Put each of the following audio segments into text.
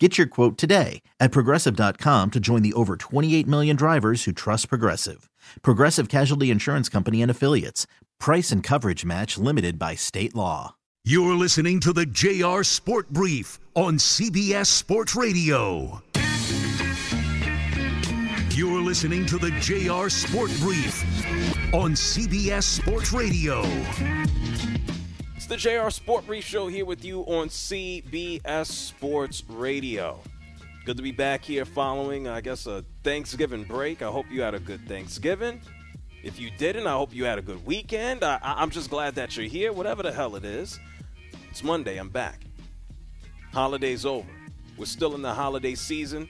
Get your quote today at progressive.com to join the over 28 million drivers who trust Progressive. Progressive Casualty Insurance Company and Affiliates. Price and coverage match limited by state law. You're listening to the JR Sport Brief on CBS Sports Radio. You're listening to the JR Sport Brief on CBS Sports Radio. The JR Sport Brief Show here with you on CBS Sports Radio. Good to be back here following, I guess, a Thanksgiving break. I hope you had a good Thanksgiving. If you didn't, I hope you had a good weekend. I, am just glad that you're here, whatever the hell it is. It's Monday, I'm back. Holiday's over. We're still in the holiday season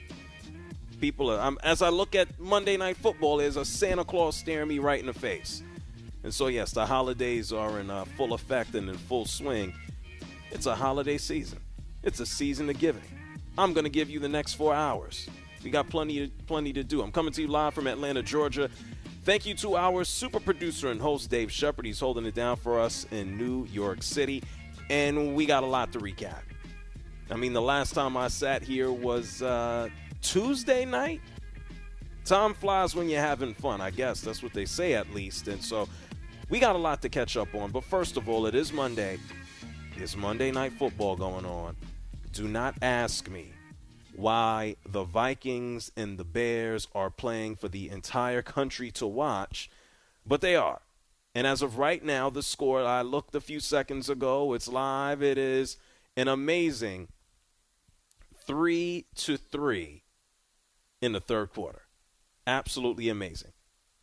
people are. I'm, as I look at Monday Night Football, there's a Santa Claus staring me right in the face. And so, yes, the holidays are in uh, full effect and in full swing. It's a holiday season. It's a season of giving. I'm going to give you the next four hours. We got plenty, plenty to do. I'm coming to you live from Atlanta, Georgia. Thank you to our super producer and host, Dave Shepard. He's holding it down for us in New York City. And we got a lot to recap. I mean, the last time I sat here was uh, Tuesday night. Time flies when you're having fun, I guess. That's what they say, at least. And so we got a lot to catch up on. But first of all, it is Monday. It's Monday Night Football going on. Do not ask me why the Vikings and the Bears are playing for the entire country to watch, but they are. And as of right now, the score, I looked a few seconds ago, it's live. It is an amazing 3 to 3 in the third quarter. Absolutely amazing.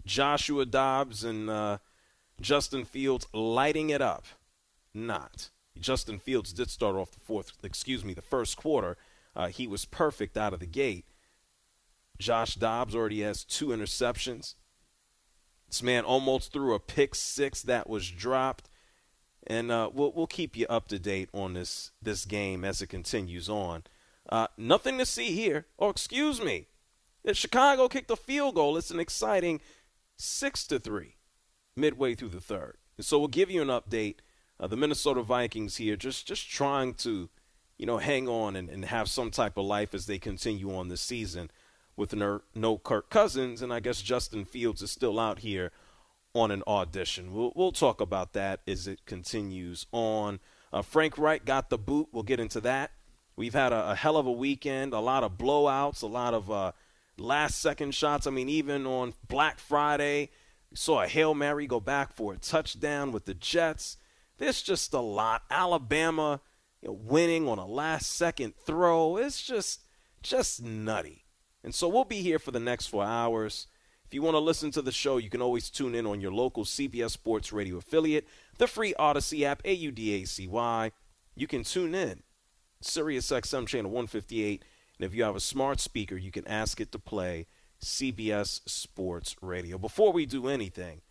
Joshua Dobbs and uh, Justin Fields lighting it up. Not. Justin Fields did start off the fourth, excuse me, the first quarter. Uh, he was perfect out of the gate. Josh Dobbs already has two interceptions. This man almost threw a pick six that was dropped. And uh, we'll, we'll keep you up to date on this, this game as it continues on. Uh, nothing to see here. Oh, excuse me. If Chicago kicked a field goal, it's an exciting six to three midway through the third. And so we'll give you an update. Uh, the Minnesota Vikings here just just trying to, you know, hang on and, and have some type of life as they continue on this season with no, no Kirk Cousins, and I guess Justin Fields is still out here on an audition. We'll, we'll talk about that as it continues on. Uh, Frank Reich got the boot. We'll get into that. We've had a, a hell of a weekend, a lot of blowouts, a lot of uh, last second shots. I mean, even on Black Friday, saw a Hail Mary go back for a touchdown with the Jets. There's just a lot. Alabama you know, winning on a last second throw. It's just just nutty. And so we'll be here for the next four hours. If you want to listen to the show, you can always tune in on your local CBS Sports Radio affiliate, the free Audacy app, A U D A C Y. You can tune in, Sirius XM channel 158 and if you have a smart speaker, you can ask it to play CBS Sports Radio. Before we do anything,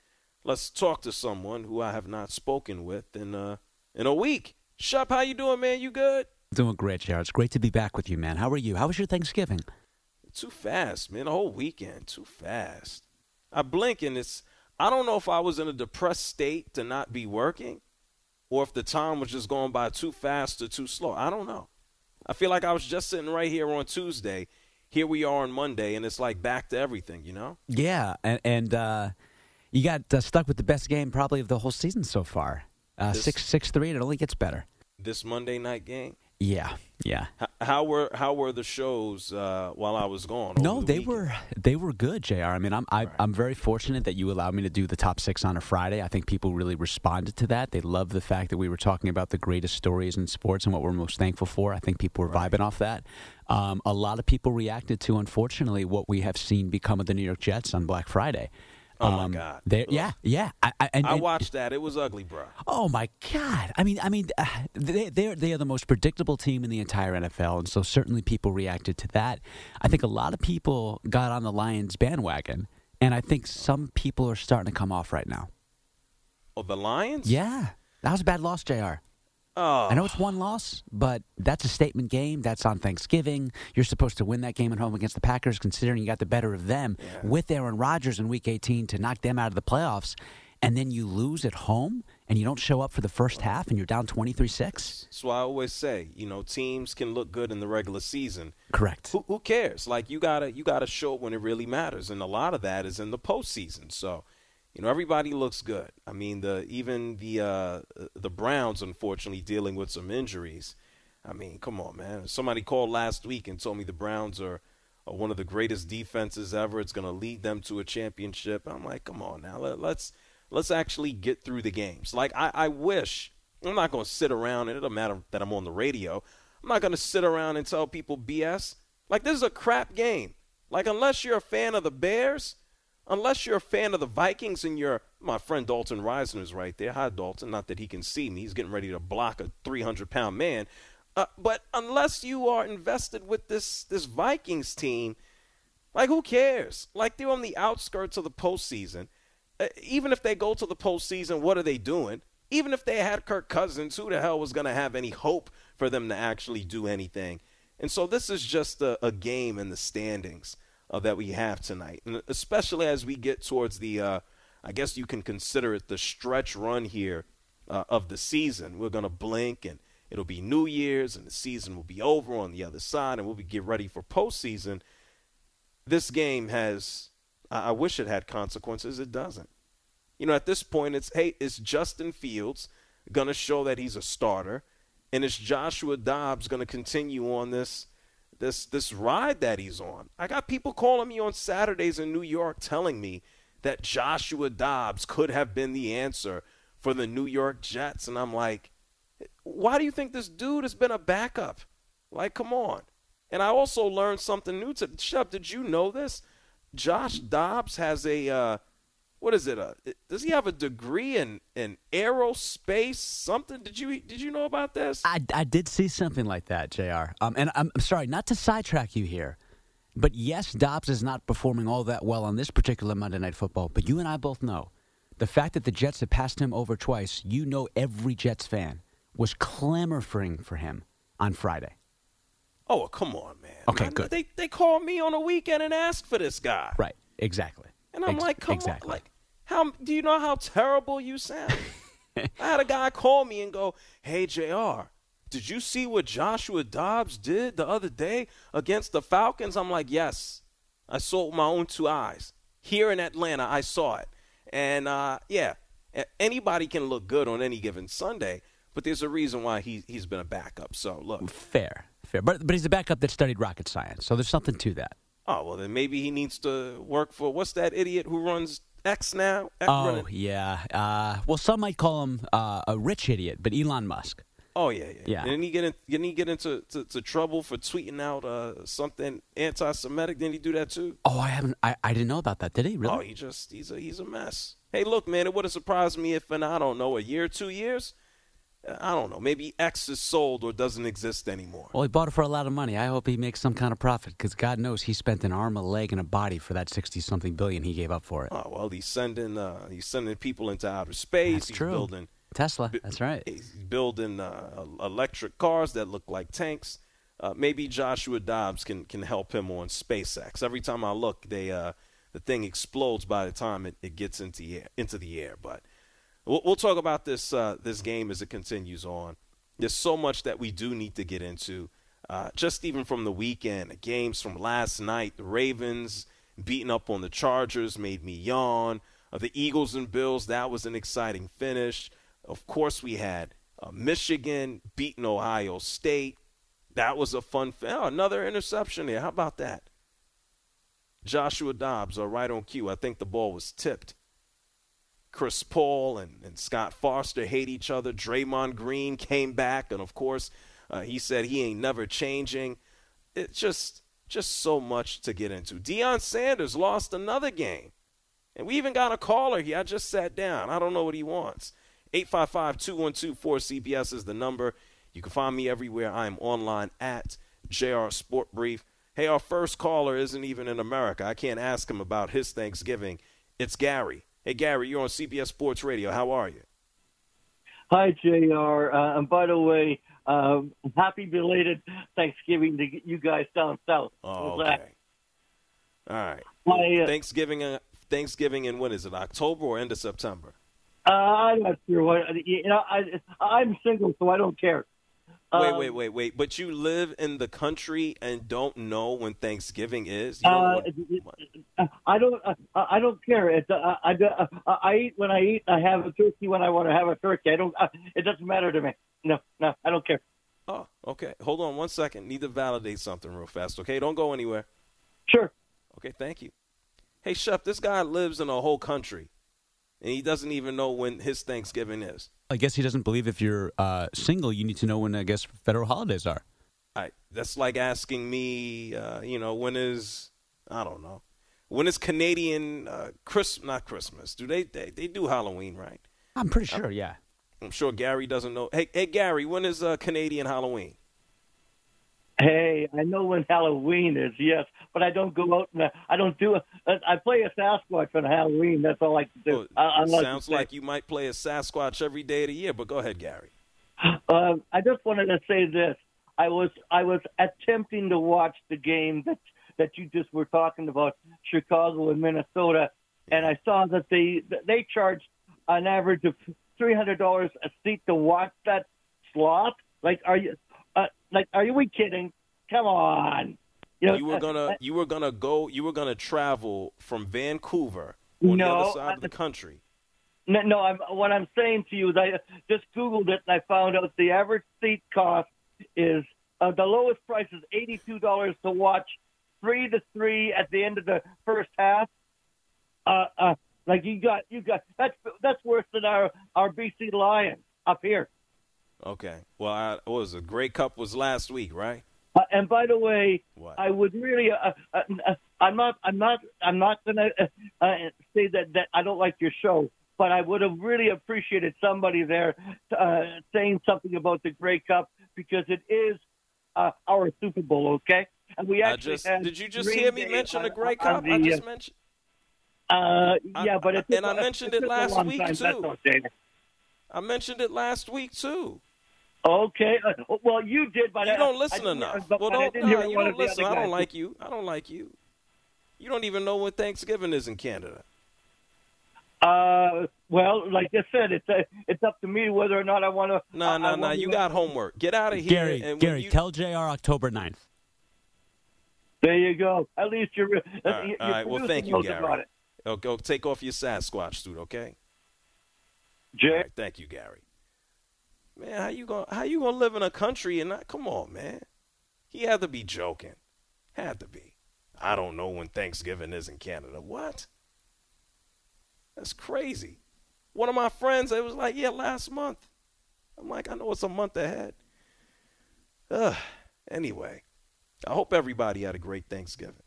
let's talk to someone who I have not spoken with in uh, in a week. Shep, how you doing, man? You good? Doing great, Jared. It's great to be back with you, man. How are you? How was your Thanksgiving? Too fast, man. A whole weekend. Too fast. I blink and it's I don't know if I was in a depressed state to not be working or if the time was just going by too fast or too slow. I don't know. I feel like I was just sitting right here on Tuesday. Here we are on Monday, and it's like back to everything, you know? Yeah, and, and uh, you got uh, stuck with the best game probably of the whole season so far. Uh, This- six six three, and it only gets better. This Monday night game. Yeah, yeah. H- How were how were the shows uh, while I was gone? No, the they weekend? were they were good, Jr. I mean, I'm I, I'm very fortunate that you allowed me to do the top six on a Friday. I think people really responded to that. They loved the fact that we were talking about the greatest stories in sports and what we're most thankful for. I think people were vibing off that. Um, a lot of people reacted to, unfortunately, what we have seen become of the New York Jets on Black Friday. Oh, my Um, God. they- Yeah, yeah. I, I, and, I and- watched that. It was ugly, bro. Oh my God! I mean, I mean, uh, they they they are the most predictable team in the entire NFL, and so certainly people reacted to that. I think a lot of people got on the Lions bandwagon, and I think some people are starting to come off right now. Oh, the Lions? Yeah, that was a bad loss, Jr. Oh, I know it's one loss, but that's a statement game. That's on Thanksgiving. You're supposed to win that game at home against the Packers, considering you got the better of them with Aaron Rodgers in Week 18 to knock them out of the playoffs, and then you lose at home and you don't show up for the first half, and you're down 23-6. That's why I always say, you know, teams can look good in the regular season. Correct. Who, who cares? Like you gotta you gotta show it when it really matters, and a lot of that is in the postseason. So, you know, everybody looks good. I mean, the even the uh, the Browns, unfortunately, dealing with some injuries. I mean, come on, man. Somebody called last week and told me the Browns are, are one of the greatest defenses ever. It's going to lead them to a championship. I'm like, come on now, Let, let's let's actually get through the games. Like I, I wish I'm not going to sit around, and it doesn't matter that I'm on the radio. I'm not going to sit around and tell people BS. Like this is a crap game. Like unless you're a fan of the Bears, unless you're a fan of the Vikings, and you're my friend Dalton Risner's right there. Hi Dalton. Not that he can see me. He's getting ready to block a 300 pound man. Uh, but unless you are invested with this this Vikings team, like who cares? Like they're on the outskirts of the postseason. Uh, even if they go to the postseason, what are they doing? Even if they had Kirk Cousins, who the hell was going to have any hope for them to actually do anything? And so this is just a, a game in the standings uh, that we have tonight, and especially as we get towards the, uh, I guess you can consider it the stretch run here uh, of the season. We're to blink and it'll be New Year's and the season will be over on the other side, and we'll be get ready for postseason this game has I I wish it had consequences. It doesn't. You know, at this point it's hey, it's Justin Fields gonna show that he's a starter, and it's Joshua Dobbs gonna continue on this this this ride that he's on. I got people calling me on Saturdays in New York telling me that Joshua Dobbs could have been the answer for the New York Jets, and I'm like, why do you think this dude has been a backup? Like, come on. And I also learned something new to Shep. Did you know this? Josh Dobbs has a uh, what is it? A, does he have a degree in in aerospace? Something? Did you did you know about this? I, I did see something like that, Jr. Um, and I'm, I'm sorry not to sidetrack you here, but yes, Dobbs is not performing all that well on this particular Monday Night Football. But you and I both know the fact that the Jets have passed him over twice. You know, every Jets fan was clamoring for him on Friday. Oh, come on, man. Okay, I- good. They they called me on a weekend and asked for this guy, Right? Exactly. and I'm Ex- like, come exactly. on, like, how do you know how terrible you sound? I had a guy call me and go, "Hey, Jr." Did you see what Joshua Dobbs did the other day against the Falcons? I'm like, yes, I saw it with my own two eyes. Here in Atlanta, I saw it. And uh, yeah, anybody can look good on any given Sunday, but there's a reason why he, he's been a backup. So look, Fair, fair. But but he's a backup that studied rocket science, so there's something to that. oh, well, then maybe he needs to work for what's that idiot who runs X now? X Oh running- yeah. Uh, well, some might call him uh, a rich idiot, but Elon Musk. Oh yeah, yeah. Yeah. Didn't he get in, didn't he get into to, to trouble for tweeting out uh, something anti-Semitic? Didn't he do that too? Oh, I haven't. I, I didn't know about that. Did he really? Oh, he just he's a he's a mess. Hey, look, man, it would have surprised me if in I don't know a year, two years, I don't know, maybe X is sold or doesn't exist anymore. Well, he bought it for a lot of money. I hope he makes some kind of profit because God knows he spent an arm, a leg, and a body for that sixty-something billion he gave up for it. Oh well, he's sending uh, he's sending people into outer space. That's he's true. building Tesla. That's right. He's building uh, electric cars that look like tanks. Uh, maybe Joshua Dobbs can can help him on SpaceX. Every time I look, they uh, the thing explodes by the time it, it gets into the air, into the air. But we'll, talk about this uh, this game as it continues on. There's so much that we do need to get into. Uh, just even from the weekend, games from last night, the Ravens beating up on the Chargers made me yawn. Uh, the Eagles and Bills, that was an exciting finish. Of course, we had uh, Michigan beating Ohio State. That was a fun. Oh, another interception there. How about that? Joshua Dobbs are right on cue. I think the ball was tipped. Chris Paul and, and Scott Foster hate each other. Draymond Green came back, and of course, uh, he said he ain't never changing. It's just just so much to get into. Deion Sanders lost another game. And we even got a caller here. I just sat down. I don't know what he wants. 855 212 4CBS is the number. You can find me everywhere. I am online at JR Sport Brief. Hey, our first caller isn't even in America. I can't ask him about his Thanksgiving. It's Gary. Hey, Gary, you're on CBS Sports Radio. How are you? Hi, JR. Uh, and by the way, uh, happy belated Thanksgiving to you guys down south. Oh, okay. All right. My, uh, Thanksgiving, uh, Thanksgiving, and when is it? October or end of September? Uh, I'm not sure what. You know, I, I'm single, so I don't care. Wait, um, wait, wait, wait. But you live in the country and don't know when Thanksgiving is. You uh, I don't. Uh, I don't care. It's, uh, I, I, I eat when I eat. I have a turkey when I want to have a turkey. I don't. Uh, it doesn't matter to me. No, no, I don't care. Oh, okay. Hold on one second. Need to validate something real fast. Okay, don't go anywhere. Sure. Okay, thank you. Hey, Shep, this guy lives in a whole country, and he doesn't even know when his Thanksgiving is. I guess he doesn't believe if you're uh, single, you need to know when I guess federal holidays are. I, that's like asking me, uh, you know, when is I don't know, when is Canadian uh, Chris not Christmas? Do they, they they do Halloween right? I'm pretty sure, yeah. I'm sure Gary doesn't know. Hey, hey, Gary, when is uh, Canadian Halloween? Hey, I know when Halloween is, yes, but I don't go out and uh, I don't do. it. I play a Sasquatch on Halloween. That's all I can do. Well, sounds like you might play a Sasquatch every day of the year. But go ahead, Gary. Uh, I just wanted to say this. I was I was attempting to watch the game that that you just were talking about, Chicago and Minnesota, and I saw that they they charged an average of three hundred dollars a seat to watch that sloth? Like, are you uh, like, are you we kidding? Come on. You, were gonna you were gonna go you were gonna travel from Vancouver on no, the other side of the country. No, no I'm, what I'm saying to you is I just Googled it and I found out the average seat cost is uh, the lowest price is eighty two dollars to watch three to three at the end of the first half. Uh, uh, like you got, you got that's that's worse than our our BC Lions up here. Okay. Well, I, was a Grey Cup was last week, right? Uh, and by the way, what? I would really, uh, uh, uh I'm not, I'm not, I'm not going to uh, uh, say that that I don't like your show, but I would have really appreciated somebody there saying something about the Grey Cup because it is our Super Bowl, okay? And we actually just, did you just hear me mention the Grey Cup? The, I just mentioned. Uh, yeah, but it's and I mentioned it last week too. I mentioned it last week too. Okay. Uh, well, you did, but you I, don't listen I, enough. I, well, don't, no, you don't listen. I don't like you. I don't like you. You don't even know when Thanksgiving is in Canada. Uh, well, like I said, it's uh, it's up to me whether or not I want to. No, no, no. You got homework. Get out of here. Gary, Gary, you... tell Jr. October 9th. There you go. At least you're. All right. You're all right. Well, thank you, Gary. Oh, go take off your Sasquatch suit, okay? Jay. Right, thank you, Gary. Man, how you gonna how you gonna live in a country and not? Come on, man. He had to be joking. Had to be. I don't know when Thanksgiving is in Canada. What? That's crazy. One of my friends, it was like, yeah, last month. I'm like, I know it's a month ahead. Ugh. Anyway, I hope everybody had a great Thanksgiving.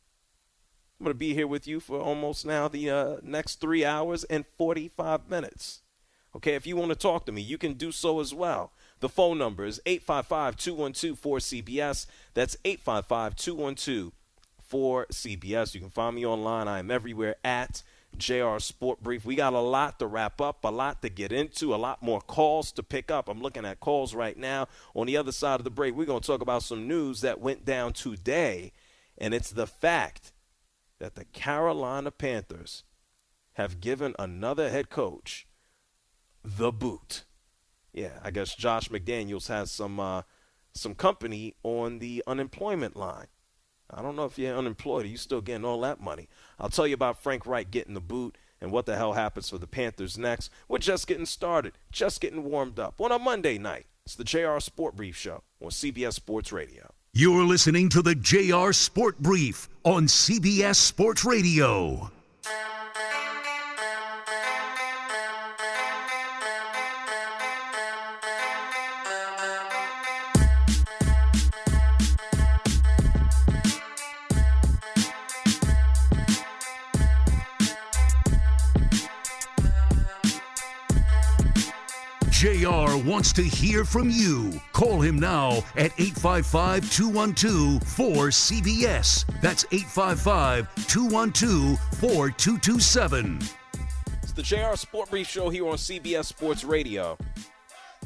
I'm going to be here with you for almost now the uh, next three hours and 45 minutes. Okay, if you want to talk to me, you can do so as well. The phone number is 855 212 4CBS. That's 855 212 4CBS. You can find me online. I am everywhere at JR Sport Brief. We got a lot to wrap up, a lot to get into, a lot more calls to pick up. I'm looking at calls right now. On the other side of the break, we're going to talk about some news that went down today, and it's the fact that the Carolina Panthers have given another head coach the boot. Yeah, I guess Josh McDaniels has some uh, some company on the unemployment line. I don't know if you're unemployed, are you still getting all that money? I'll tell you about Frank Reich getting the boot and what the hell happens for the Panthers next. We're just getting started, just getting warmed up on a Monday night. It's the JR Sport Brief Show on CBS Sports Radio. You're listening to the JR Sport Brief on CBS Sports Radio. Wants to hear from you. Call him now at 855 212 4CBS. That's 855 212 4227. It's the JR Sport Brief Show here on CBS Sports Radio.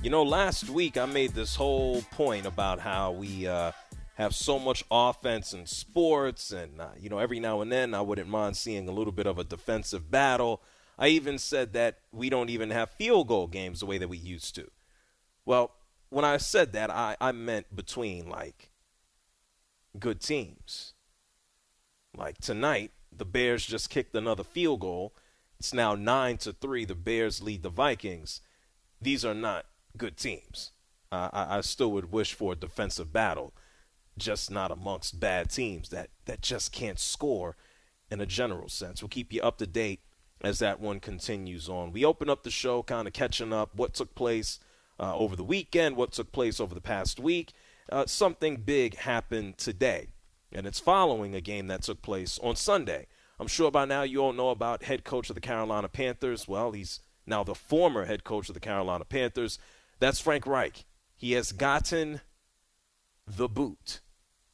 You know, last week I made this whole point about how we uh, have so much offense in sports, and, uh, you know, every now and then I wouldn't mind seeing a little bit of a defensive battle. I even said that we don't even have field goal games the way that we used to. Well, when I said that, I, I meant between like good teams. Like tonight, the Bears just kicked another field goal. It's now nine to three. The Bears lead the Vikings. These are not good teams. Uh, I, I still would wish for a defensive battle, just not amongst bad teams that, that just can't score in a general sense. We'll keep you up to date as that one continues on. We open up the show kind of catching up what took place uh, over the weekend, what took place over the past week. Uh, something big happened today, and it's following a game that took place on Sunday. I'm sure by now you all know about head coach of the Carolina Panthers. Well, he's now the former head coach of the Carolina Panthers. That's Frank Reich. He has gotten the boot.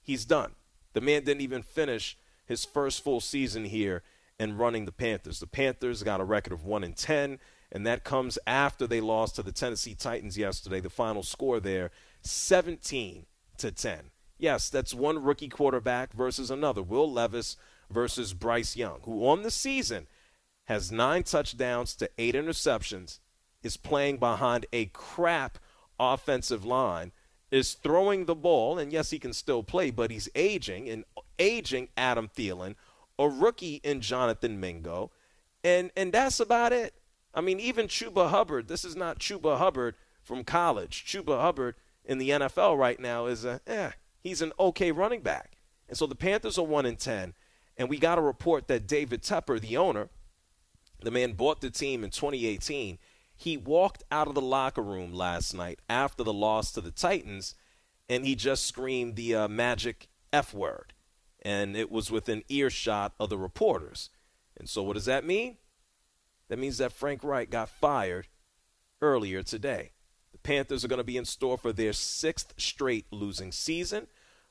He's done. The man didn't even finish his first full season here and running the Panthers. The Panthers got a record of 1 and 10, and that comes after they lost to the Tennessee Titans yesterday. The final score there 17 to 10. Yes, that's one rookie quarterback versus another. Will Levis versus Bryce Young, who on the season has 9 touchdowns to 8 interceptions, is playing behind a crap offensive line, is throwing the ball, and yes, he can still play, but he's aging, and aging Adam Thielen a rookie in Jonathan Mingo, and and that's about it. I mean, even Chuba Hubbard. This is not Chuba Hubbard from college. Chuba Hubbard in the NFL right now is a eh, he's an okay running back. And so the Panthers are one in ten, and we got a report that David Tepper, the owner, the man bought the team in 2018. He walked out of the locker room last night after the loss to the Titans, and he just screamed the uh, magic F word and it was within earshot of the reporters. And so, what does that mean? That means that Frank Reich got fired earlier today. The Panthers are going to be in store for their sixth straight losing season.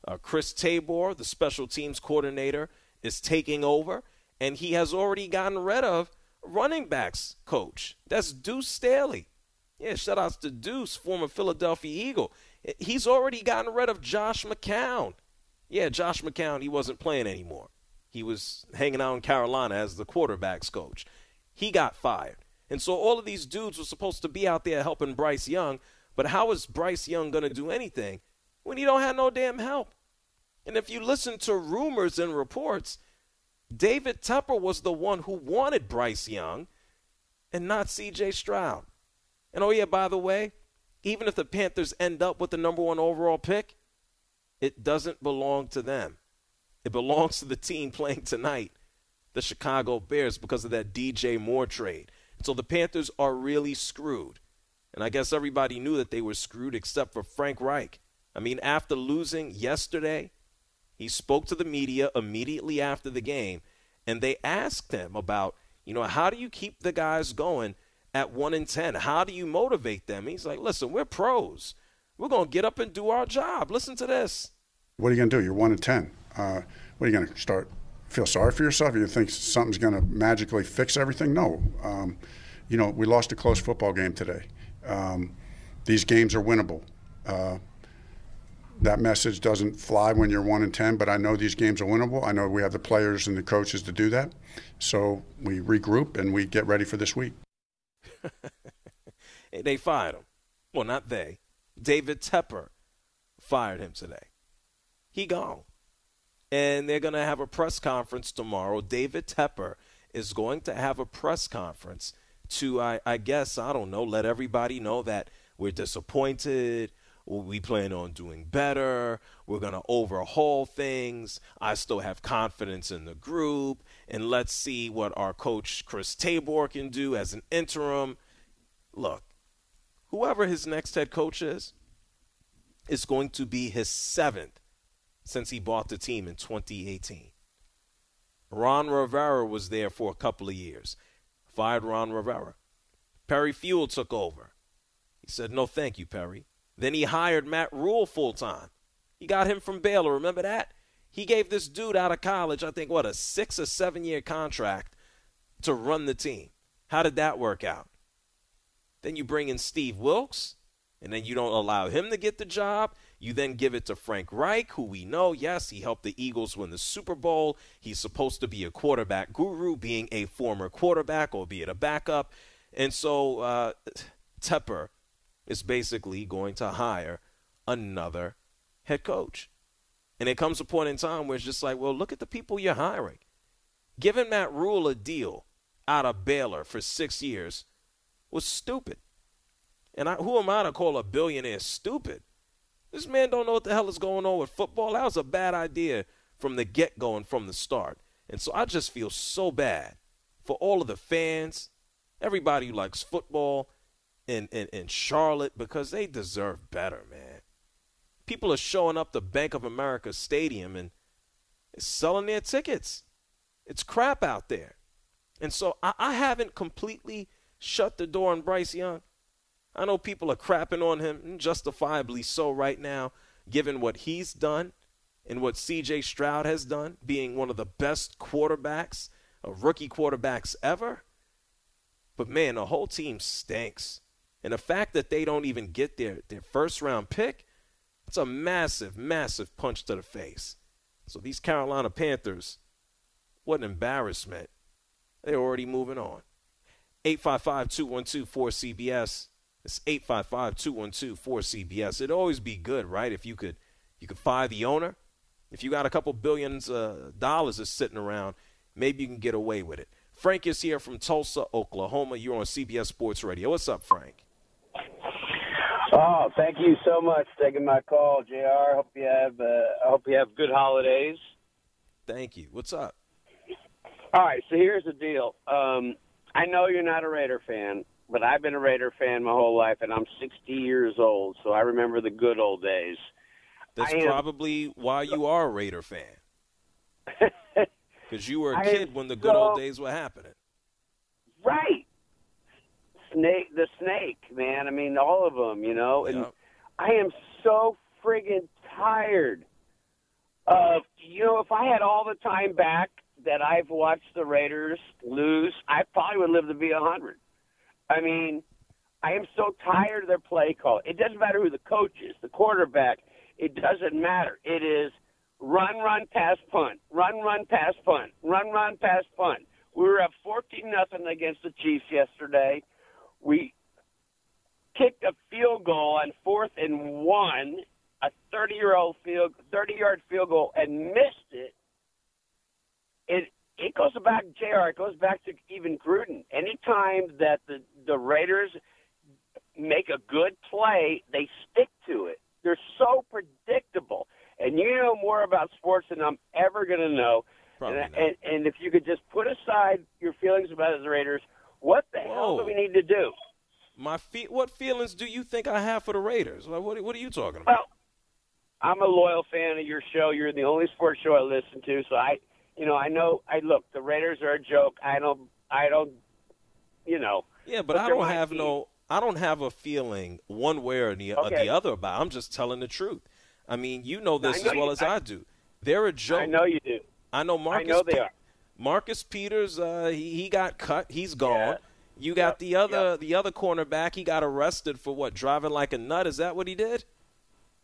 Uh, Chris Tabor, the special teams coordinator, is taking over, and he has already gotten rid of running backs coach. That's Deuce Staley. Yeah, shout outs to Deuce, former Philadelphia Eagle. He's already gotten rid of Josh McCown. Yeah, Josh McCown, he wasn't playing anymore. He was hanging out in Carolina as the quarterbacks coach. He got fired. And so all of these dudes were supposed to be out there helping Bryce Young, but how is Bryce Young going to do anything when he don't have no damn help? And if you listen to rumors and reports, David Tepper was the one who wanted Bryce Young and not CJ Stroud. And oh yeah, by the way, even if the Panthers end up with the number 1 overall pick, it doesn't belong to them. It belongs to the team playing tonight, the Chicago Bears, because of that DJ Moore trade. So the Panthers are really screwed. And I guess everybody knew that they were screwed except for Frank Reich. I mean, after losing yesterday, he spoke to the media immediately after the game, and they asked him about, you know, how do you keep the guys going at 1 in 10? How do you motivate them? He's like, listen, we're pros. We're going to get up and do our job. Listen to this. What are you going to do? You're 1 in 10. Uh, what are you going to start? Feel sorry for yourself? You think something's going to magically fix everything? No. Um, you know, we lost a close football game today. Um, these games are winnable. Uh, that message doesn't fly when you're one and ten, but I know these games are winnable. I know we have the players and the coaches to do that. So we regroup and we get ready for this week. they fired him. Well, not they. David Tepper fired him today. He gone. And they're going to have a press conference tomorrow. David Tepper is going to have a press conference to, I, I guess, I don't know, let everybody know that we're disappointed we plan on doing better. We're going to overhaul things. I still have confidence in the group. And let's see what our coach, Chris Tabor, can do as an interim. Look, whoever his next head coach is, is going to be his seventh since he bought the team in 2018. Ron Rivera was there for a couple of years. Fired Ron Rivera. Perry Fewell took over. He said, No, thank you, Perry. Then he hired Matt Rhule full time. He got him from Baylor. Remember that? He gave this dude out of college, I think, what, a six or seven year contract to run the team. How did that work out? Then you bring in Steve Wilks, and then you don't allow him to get the job. You then give it to Frank Reich, who we know, yes, he helped the Eagles win the Super Bowl. He's supposed to be a quarterback guru, being a former quarterback, albeit a backup. And so uh, Tepper is basically going to hire another head coach. And it comes a point in time where it's just like, well, look at the people you're hiring. Giving Matt Rhule a deal out of Baylor for six years was stupid. And I, who am I to call a billionaire stupid? This man don't know what the hell is going on with football. That was a bad idea from the get go and from the start. And so I just feel so bad for all of the fans, everybody who likes football, in, in, in Charlotte because they deserve better, man. People are showing up to Bank of America Stadium and selling their tickets. It's crap out there. And so I, I haven't completely shut the door on Bryce Young. I know people are crapping on him, justifiably so right now, given what he's done and what CJ Stroud has done, being one of the best quarterbacks, a rookie quarterbacks ever. But man, the whole team stinks. And the fact that they don't even get their, their first round pick, it's a massive, massive punch to the face. So these Carolina Panthers, what an embarrassment. They're already moving on. 855 212 4CBS. It's 855 212 4CBS. It'd always be good, right? If you could you could fire the owner. If you got a couple billions uh, dollars that's sitting around, maybe you can get away with it. Frank is here from Tulsa, Oklahoma. You're on CBS Sports Radio. What's up, Frank? Oh, thank you so much for taking my call, Jr. Hope you have uh, I hope you have good holidays. Thank you. What's up? All right, so here's the deal. Um, I know you're not a Raider fan, but I've been a Raider fan my whole life, and I'm 60 years old, so I remember the good old days. That's probably why you are a Raider fan. Because you were a kid when the good so... old days were happening. Right snake, the snake, man. I mean, all of them, you know. And yep. I am so friggin' tired of, you know, if I had all the time back that I've watched the Raiders lose, I probably would live to be a hundred. I mean, I am so tired of their play call. It doesn't matter who the coach is, the quarterback. It doesn't matter. It is run, run, pass, punt, run, run, pass, punt, run, run, pass, punt. We were up fourteen nothing against the Chiefs yesterday we kicked a field goal on fourth and one, a 30 year old field, 30 yard field goal, and missed it. It it goes back, Jr. It goes back to even Gruden. Anytime that the the Raiders make a good play, they stick to it. They're so predictable, and you know more about sports than I'm ever going to know. And, and, and if you could just put aside your feelings about the Raiders, what the Whoa. hell do we need to do? My fe- what feelings do you think I have for the Raiders? What what are you talking about? Well, I'm a loyal fan of your show. You're the only sports show I listen to, so I, you know, I know. I look, the Raiders are a joke. I don't, I don't, you know. Yeah, but, but I don't have team. no. I don't have a feeling one way or the, okay. or the other about. I'm just telling the truth. I mean, you know this know as well you, as I, I, do. They're a joke. I know you do. I know Marcus. I know they are. Marcus Peters, uh, he, he got cut. He's gone. Yeah. You got yep. the other yep. the other cornerback. He got arrested for what driving like a nut. Is that what he did?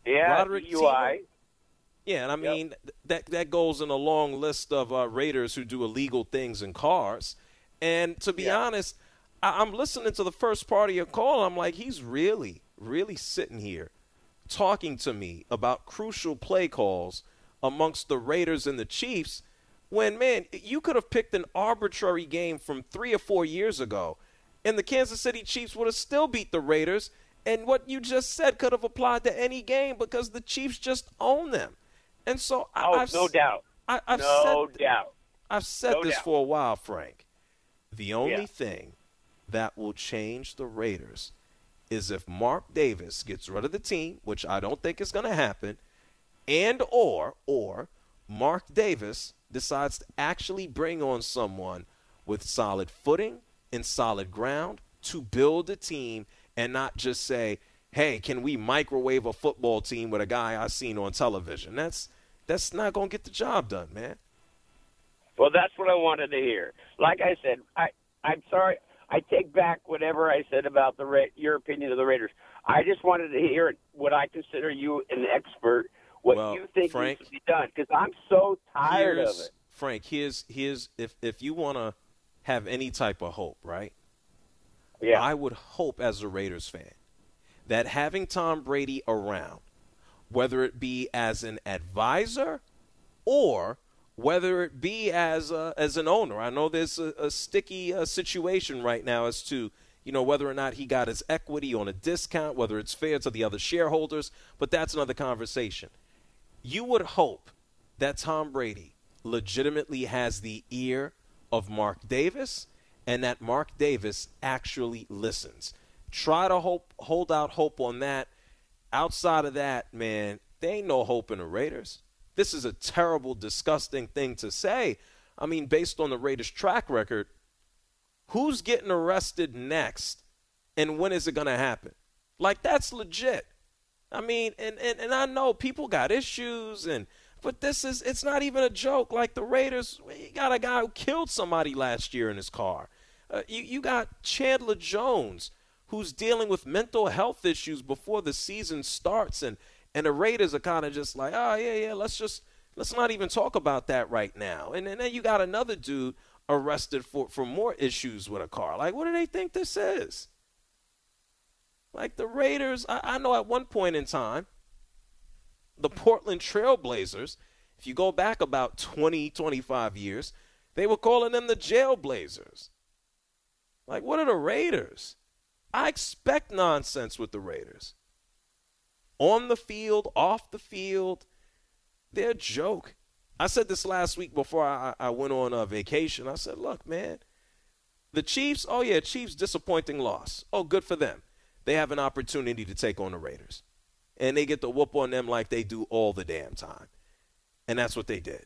Yeah, Roderic UI. Teamer. Yeah, and I Yep. mean that that goes in a long list of uh, Raiders who do illegal things in cars. And to be Yeah. honest, I, I'm listening to the first part of your call. I'm like, he's really, really sitting here talking to me about crucial play calls amongst the Raiders and the Chiefs. When man, you could have picked an arbitrary game from three or four years ago, and the Kansas City Chiefs would have still beat the Raiders. And what you just said could have applied to any game because the Chiefs just own them. And so I, Oh, I've, no doubt. I, I've no said, doubt. I've said No this doubt. for a while, Frank. The only Yeah. thing that will change the Raiders is if Mark Davis gets rid of the team, which I don't think is going to happen, and or or Mark Davis decides to actually bring on someone with solid footing and solid ground to build a team and not just say, "Hey, can we microwave a football team with a guy I've seen on television?" That's that's not going to get the job done, man. Well, that's what I wanted to hear. Like I said, I I'm sorry. I take back whatever I said about the Ra- your opinion of the Raiders. I just wanted to hear what I consider you an expert. What Well, you think Frank, needs to be done? Because I'm so tired of it. Frank, here's here's if if you want to have any type of hope, right? Yeah. I would hope as a Raiders fan that having Tom Brady around, whether it be as an advisor or whether it be as a, as an owner. I know there's a, a sticky uh, situation right now as to you know whether or not he got his equity on a discount, whether it's fair to the other shareholders, but that's another conversation. You would hope that Tom Brady legitimately has the ear of Mark Davis and that Mark Davis actually listens. Try to hope hold out hope on that. Outside of that, man, there ain't no hope in the Raiders. This is a terrible, disgusting thing to say. I mean, based on the Raiders' track record, who's getting arrested next and when is it going to happen? Like, that's legit. I mean, and, and, and I know people got issues, and but this is it's not even a joke. Like the Raiders, you got a guy who killed somebody last year in his car. Uh, you you got Chandler Jones who's dealing with mental health issues before the season starts, and and the Raiders are kind of just like, oh yeah yeah, let's just let's not even talk about that right now. And, and then you got another dude arrested for for more issues with a car. Like, what do they think this is? Like the Raiders, I, I know at one point in time, the Portland Trailblazers, if you go back about 20, 25 years, they were calling them the Jailblazers. Like, what are the Raiders? I expect nonsense with the Raiders. On the field, off the field, they're a joke. I said this last week before I, I went on a vacation. I said, look, man, the Chiefs, oh, yeah, Chiefs, disappointing loss. Oh, good for them. They have an opportunity to take on the Raiders. And they get to whoop on them like they do all the damn time. And that's what they did.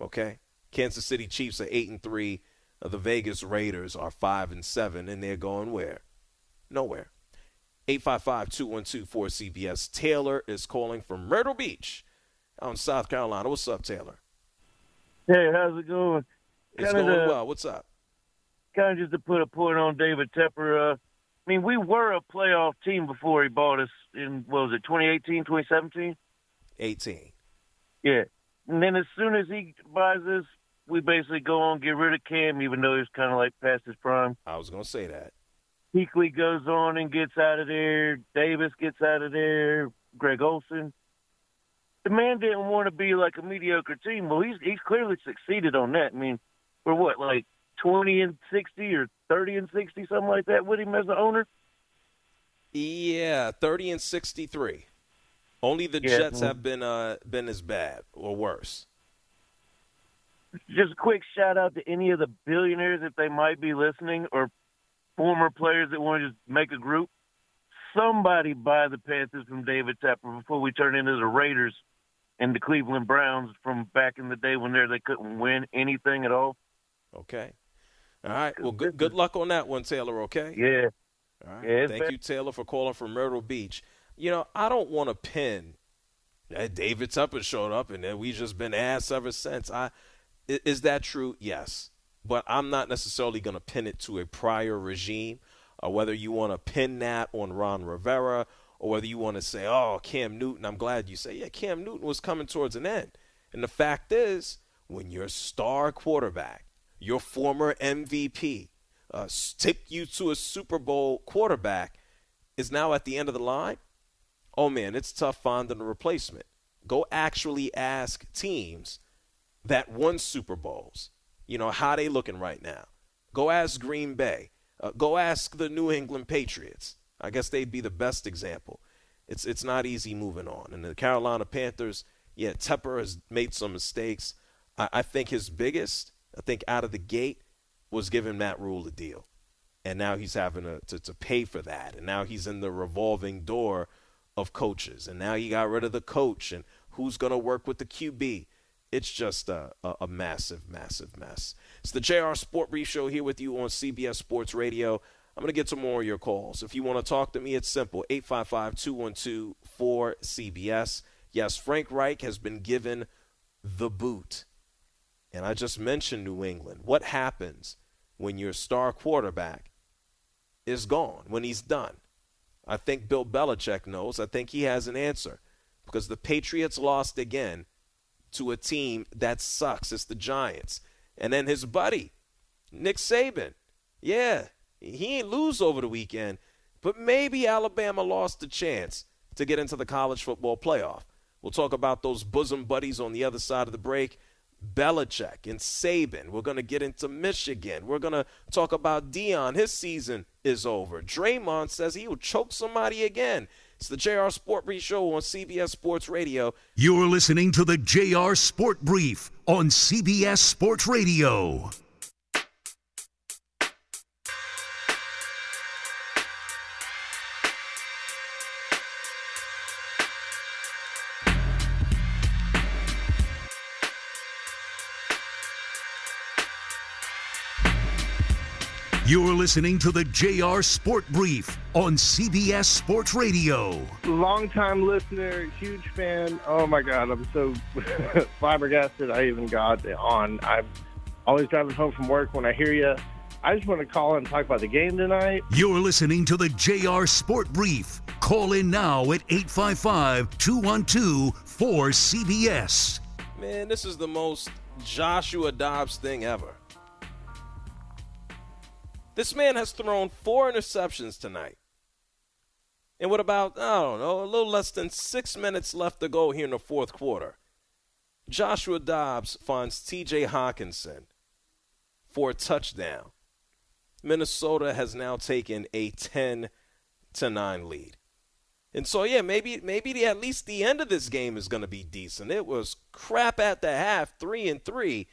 Okay? Kansas City Chiefs are 8 and 3. Uh, The Vegas Raiders are 5 and 7 and they're going where? Nowhere. 855-212-4CBS. Taylor is calling from Myrtle Beach on South Carolina. What's up, Taylor? Hey, how's it going? It's Kinda going the- well. What's up? Kind of just to put a point on David Tepper. Uh, I mean, we were a playoff team before he bought us in, what was it, 2018, 2017? 18. Yeah. And then as soon as he buys us, we basically go on get rid of Cam, even though he's kind of like past his prime. I was going to say that. Kuechly goes on and gets out of there. Davis gets out of there. Greg Olsen. The man didn't want to be like a mediocre team. Well, he's he's clearly succeeded on that. I mean, we're what like twenty and sixty or thirty and sixty, something like that, with him as the owner. Yeah, 30 and 63. Only the Yeah. Jets have been uh been as bad or worse. Just a quick shout out to any of the billionaires if they might be listening, or former players that want to just make a group. Somebody buy the Panthers from David Tepper before we turn into the Raiders and the Cleveland Browns from back in the day when they couldn't win anything at all. Okay. All right. Well, good good luck on that one, Taylor. Okay. Yeah. All right. Yeah, Thank bad. you, Taylor, for calling from Myrtle Beach. You know, I don't want to pin that David Tepper showed up and then we've just been ass ever since. I- is that true? Yes, but I'm not necessarily going to pin it to a prior regime, or whether you want to pin that on Ron Rivera or whether you want to say, oh, Cam Newton, I'm glad you say, yeah, Cam Newton was coming towards an end. And the fact is, when your star quarterback, your former MVP, uh, you to a Super Bowl quarterback, is now at the end of the line, oh man, it's tough finding a replacement. Go actually ask teams that won Super Bowls, you know, how they looking right now. Go ask Green Bay. Uh, go ask the New England Patriots. I guess they'd be the best example. It's it's not easy moving on. And the Carolina Panthers, yeah, Tepper has made some mistakes. I, I think his biggest, I think out of the gate, was giving Matt Rhule a deal. And now he's having to, to, to pay for that. And now he's in the revolving door of coaches. And now he got rid of the coach and who's going to work with the QB. It's just a, a, a, massive, massive mess. It's the JR Sport Brief Show here with you on CBS Sports Radio. I'm going to get some more of your calls. If you want to talk to me, it's simple 855 212 4CBS. Yes, Frank Reich has been given the boot. And I just mentioned New England. What happens when your star quarterback is gone, when he's done? I think Bill Belichick knows. I think he has an answer because the Patriots lost again to a team that sucks. It's the Giants. And then his buddy, Nick Saban. Yeah, he ain't lose over the weekend, but maybe Alabama lost the chance to get into the college football playoff. We'll talk about those bosom buddies on the other side of the break. Belichick and Saban. We're going to get into Michigan. We're going to talk about Deion. His season is over. Draymond says he will choke somebody again. It's the JR Sport Brief Show on CBS Sports Radio. You're listening to the JR Sport Brief on CBS Sports Radio. You're listening to the JR Sport Brief on CBS Sports Radio. Long-time listener, huge fan. Oh my God, I'm so flabbergasted I even got on. I'm always driving home from work when I hear you. I just want to call and talk about the game tonight. You're listening to the JR Sport Brief. Call in now at 855 212 4CBS. Man, this is the most Joshua Dobbs thing ever. This man has thrown four interceptions tonight. And what about, I don't know, a little less than six minutes left to go here in the fourth quarter, Joshua Dobbs finds TJ Hockenson for a touchdown. Minnesota has now taken a 10 to 9 lead. And so yeah, maybe maybe the, at least the end of this game is going to be decent. It was crap at the half, 3 and 3.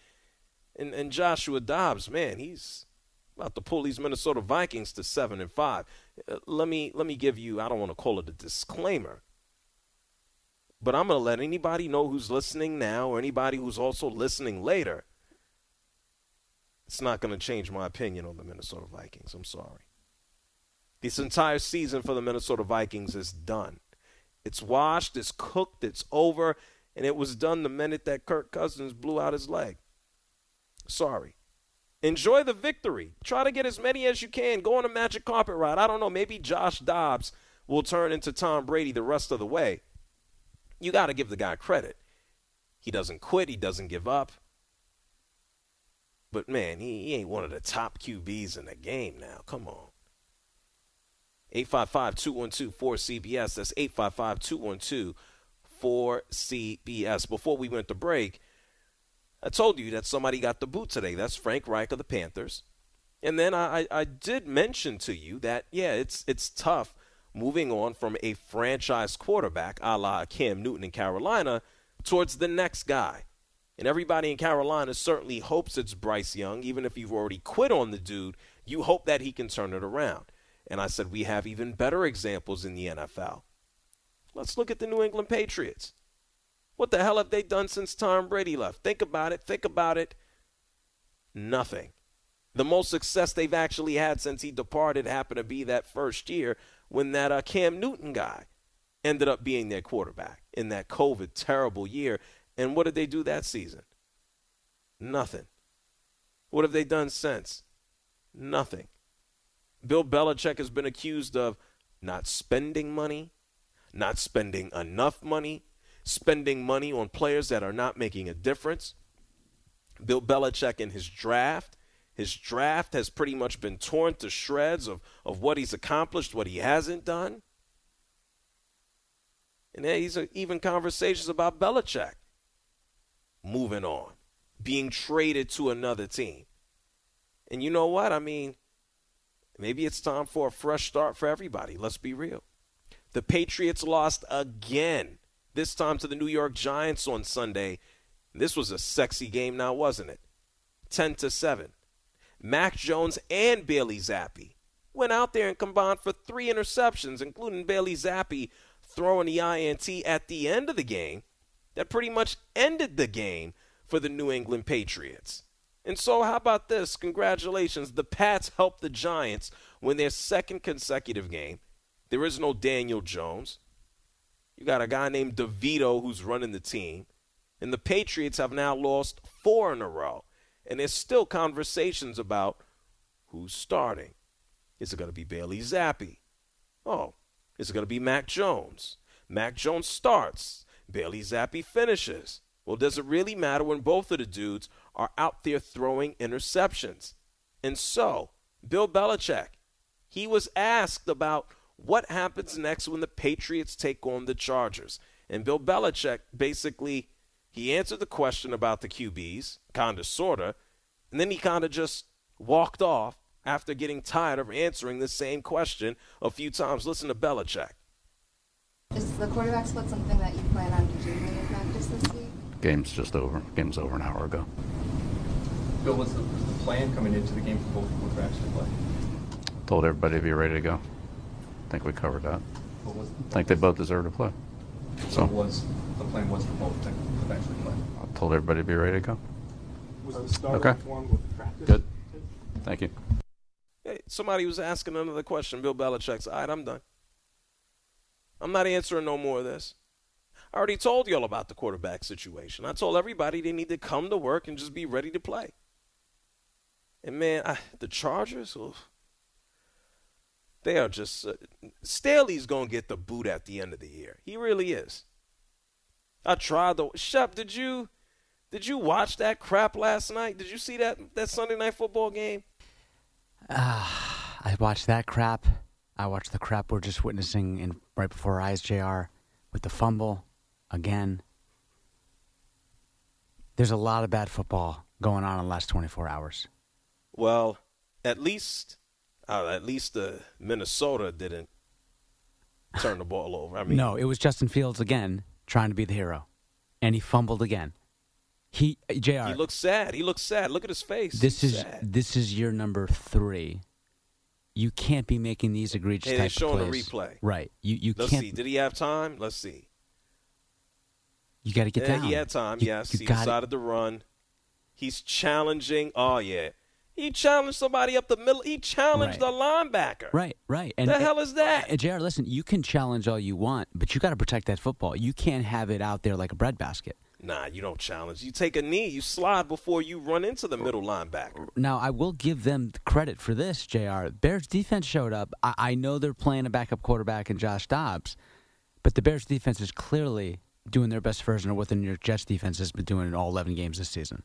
And and Joshua Dobbs, man, he's about to pull these Minnesota Vikings to seven and five. Uh, let me let me give you. I don't want to call it a disclaimer, but I'm going to let anybody know who's listening now, or anybody who's also listening later. It's not going to change my opinion on the Minnesota Vikings. I'm sorry. This entire season for the Minnesota Vikings is done. It's washed, it's cooked, it's over, and it was done the minute that Kirk Cousins blew out his leg. Sorry. Enjoy the victory. Try to get as many as you can. Go on a magic carpet ride. I don't know. Maybe Josh Dobbs will turn into Tom Brady the rest of the way. You got to give the guy credit. He doesn't quit, he doesn't give up. But man, he, he ain't one of the top QBs in the game now. Come on. 855 212 4CBS. That's 855 212 4CBS. Before we went to break, I told you that somebody got the boot today. That's Frank Reich of the Panthers. And then I, I did mention to you that, yeah, it's, it's tough moving on from a franchise quarterback a la Cam Newton in Carolina towards the next guy. And everybody in Carolina certainly hopes it's Bryce Young. Even if you've already quit on the dude, you hope that he can turn it around. And I said, we have even better examples in the NFL. Let's look at the New England Patriots. What the hell have they done since Tom Brady left? Think about it. Think about it. Nothing. The most success they've actually had since he departed happened to be that first year when that uh, Cam Newton guy ended up being their quarterback in that COVID terrible year. And what did they do that season? Nothing. What have they done since? Nothing. Bill Belichick has been accused of not spending money, not spending enough money, spending money on players that are not making a difference. Bill Belichick in his draft, his draft has pretty much been torn to shreds of, of what he's accomplished, what he hasn't done. And then he's even conversations about Belichick moving on, being traded to another team. And you know what? I mean, maybe it's time for a fresh start for everybody. Let's be real. The Patriots lost again, this time to the New York Giants on Sunday. This was a sexy game now, wasn't it? 10 to 7. Mac Jones and Bailey Zappe went out there and combined for three interceptions, including Bailey Zappe throwing the INT at the end of the game that pretty much ended the game for the New England Patriots. And so, how about this? Congratulations. The Pats helped the Giants win their second consecutive game. There is no Daniel Jones. You got a guy named DeVito who's running the team. And the Patriots have now lost four in a row. And there's still conversations about who's starting. Is it going to be Bailey Zappe? Oh, is it going to be Mac Jones? Mac Jones starts. Bailey Zappe finishes. Well, does it really matter when both of the dudes are out there throwing interceptions? And so, Bill Belichick, he was asked about what happens next when the Patriots take on the Chargers. And Bill Belichick basically he answered the question about the QBs, kind of sorta, and then he kind of just walked off after getting tired of answering the same question a few times. Listen to Belichick. Is the quarterback split something that you plan on doing in practice this week? Game's just over. Game's over an hour ago. Bill, what's the, what's the plan coming into the game for both quarterbacks to play? Told everybody to be ready to go. I think we covered that. I think they both deserve to play. So, was the plan was for both to actually play? I told everybody to be ready to go. Was the start Okay. one with the practice? Good. Thank you. Hey, somebody was asking another question. Bill Belichick's, all right, I'm done. I'm not answering no more of this. I already told y'all about the quarterback situation. I told everybody they need to come to work and just be ready to play. And man, I, the Chargers, oof, they are just. Uh, Staley's gonna get the boot at the end of the year. He really is. I tried to. Shep, did you did you watch that crap last night? Did you see that that Sunday night football game? Ah, I watched that crap. I watched the crap we're just witnessing in right before our eyes, Jr. With the fumble again. There's a lot of bad football going on in the last 24 hours. Well, at least, uh, at least uh, Minnesota didn't turn the ball over. I mean, no, it was Justin Fields again trying to be the hero, and he fumbled again. He Jr. he looks sad. He looks sad. Look at his face. This He's is sad. this is year number three. You can't be making these egregious Hey, they're showing a replay. Right. You you Let's can't. see. Did he have time? Let's see. You got to get yeah, down. he had time. You- yes, you he decided to run. He's challenging. Oh yeah, he challenged somebody up the middle. He challenged Right. the linebacker. Right, right. And the hell is that? JR, listen, you can challenge all you want, but you got to protect that football. You can't have it out there like a breadbasket. Nah, you don't challenge. You take a knee. You slide before you run into the middle linebacker. Now, I will give them credit for this, JR. Bears defense showed up. I, I know they're playing a backup quarterback in Josh Dobbs, but the Bears defense is clearly doing their best version of what the New York Jets defense has been doing in all 11 games this season.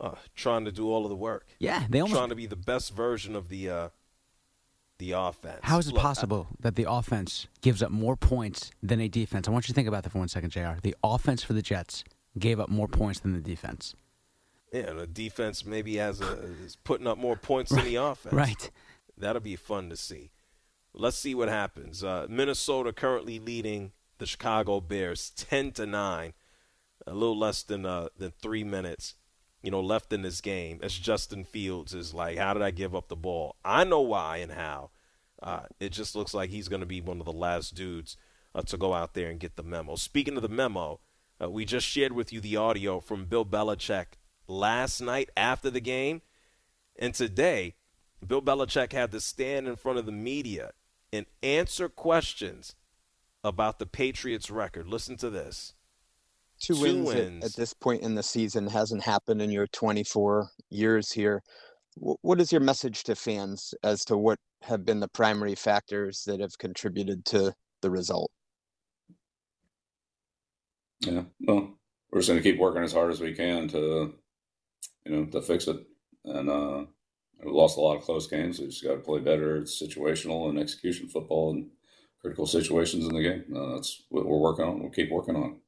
Uh, trying to do all of the work. Yeah, they almost. trying to be the best version of the uh, the offense. How is it Look, I- possible that the offense gives up more points than a defense? I want you to think about that for one second, JR. The offense for the Jets gave up more points than the defense. Yeah, the defense maybe has a is putting up more points than the offense. Right. That'll be fun to see. Let's see what happens. Uh, Minnesota currently leading the Chicago Bears ten to nine, a little less than uh, than three minutes, you know, left in this game. As Justin Fields is like, how did I give up the ball? I know why and how. Uh, it just looks like he's going to be one of the last dudes uh, to go out there and get the memo. Speaking of the memo, uh, we just shared with you the audio from Bill Belichick last night after the game, and today, Bill Belichick had to stand in front of the media and answer questions about the Patriots' record. Listen to this. Two, Two wins, at- wins. At, this point in the season hasn't happened in your 24 years here. Wh- What is your message to fans as to what have been the primary factors that have contributed to the result? Yeah, well, we're just going to keep working as hard as we can to, you know, to fix it. And uh, we lost a lot of close games. We just got to play better. It's situational and execution football and critical situations in the game. Uh, that's what we're working on. We'll keep working on.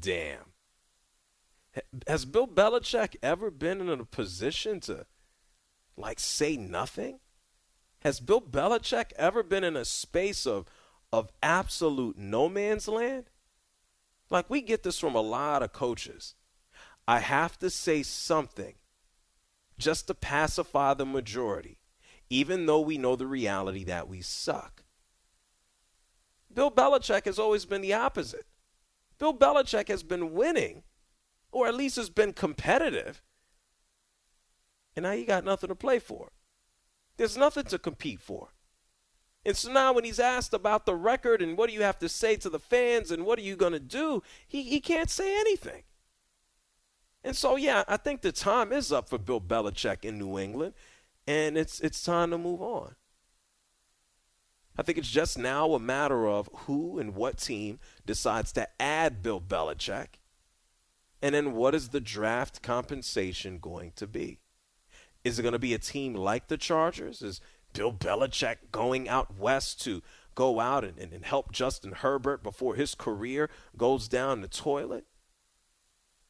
Damn. Has Bill Belichick ever been in a position to, like, say nothing? Has Bill Belichick ever been in a space of, of absolute no man's land? Like, we get this from a lot of coaches. I have to say something just to pacify the majority, even though we know the reality that we suck. Bill Belichick has always been the opposite. Bill Belichick has been winning, or at least has been competitive, and now you got nothing to play for. There's nothing to compete for. And so now when he's asked about the record and what do you have to say to the fans and what are you going to do, he, he can't say anything. And so, yeah, I think the time is up for Bill Belichick in New England, and it's, it's time to move on. I think it's just now a matter of who and what team decides to add Bill Belichick, and then what is the draft compensation going to be? Is it going to be a team like the Chargers? Is Bill Belichick going out west to go out and, and, and help Justin Herbert before his career goes down the toilet?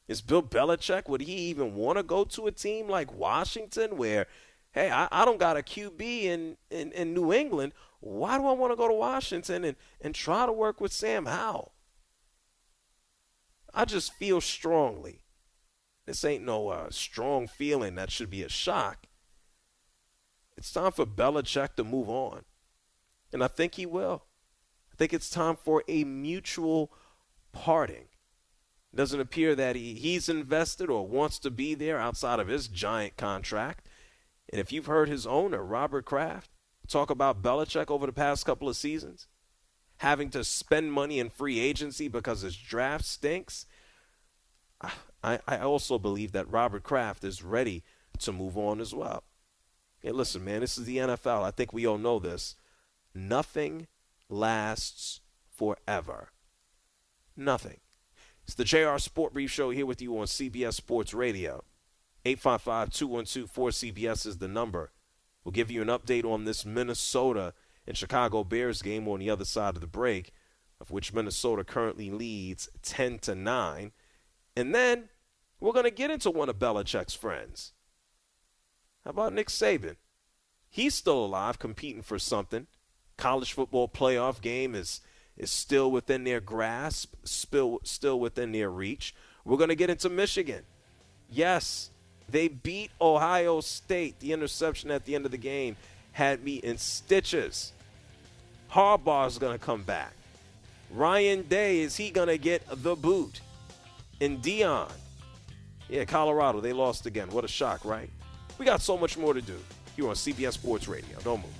Is Bill Belichick, would he even want to go to a team like Washington where, hey, I, I don't got a QB in, in, in New England. Why do I want to go to Washington and, and try to work with Sam Howell? I just feel strongly. This ain't no uh, strong feeling that should be a shock. It's time for Belichick to move on. And I think he will. I think it's time for a mutual parting. It doesn't appear that he, he's invested or wants to be there outside of his giant contract. And if you've heard his owner, Robert Kraft, talk about Belichick over the past couple of seasons, having to spend money in free agency because his draft stinks, I, I also believe that Robert Kraft is ready to move on as well. Hey, listen, man, this is the NFL. I think we all know this. Nothing lasts forever. Nothing. It's the JR Sport Brief Show here with you on CBS Sports Radio. 855 212 4CBS is the number. We'll give you an update on this Minnesota and Chicago Bears game on the other side of the break, of which Minnesota currently leads 10 to 9. And then we're going to get into one of Belichick's friends. How about Nick Saban? He's still alive, competing for something. College football playoff game is is still within their grasp, still still within their reach. We're going to get into Michigan. Yes, they beat Ohio State. The interception at the end of the game had me in stitches. Harbaugh's going to come back. Ryan Day, is he going to get the boot? And Deion. Yeah, Colorado, they lost again. What a shock, right? We got so much more to do here on CBS Sports Radio. Don't move.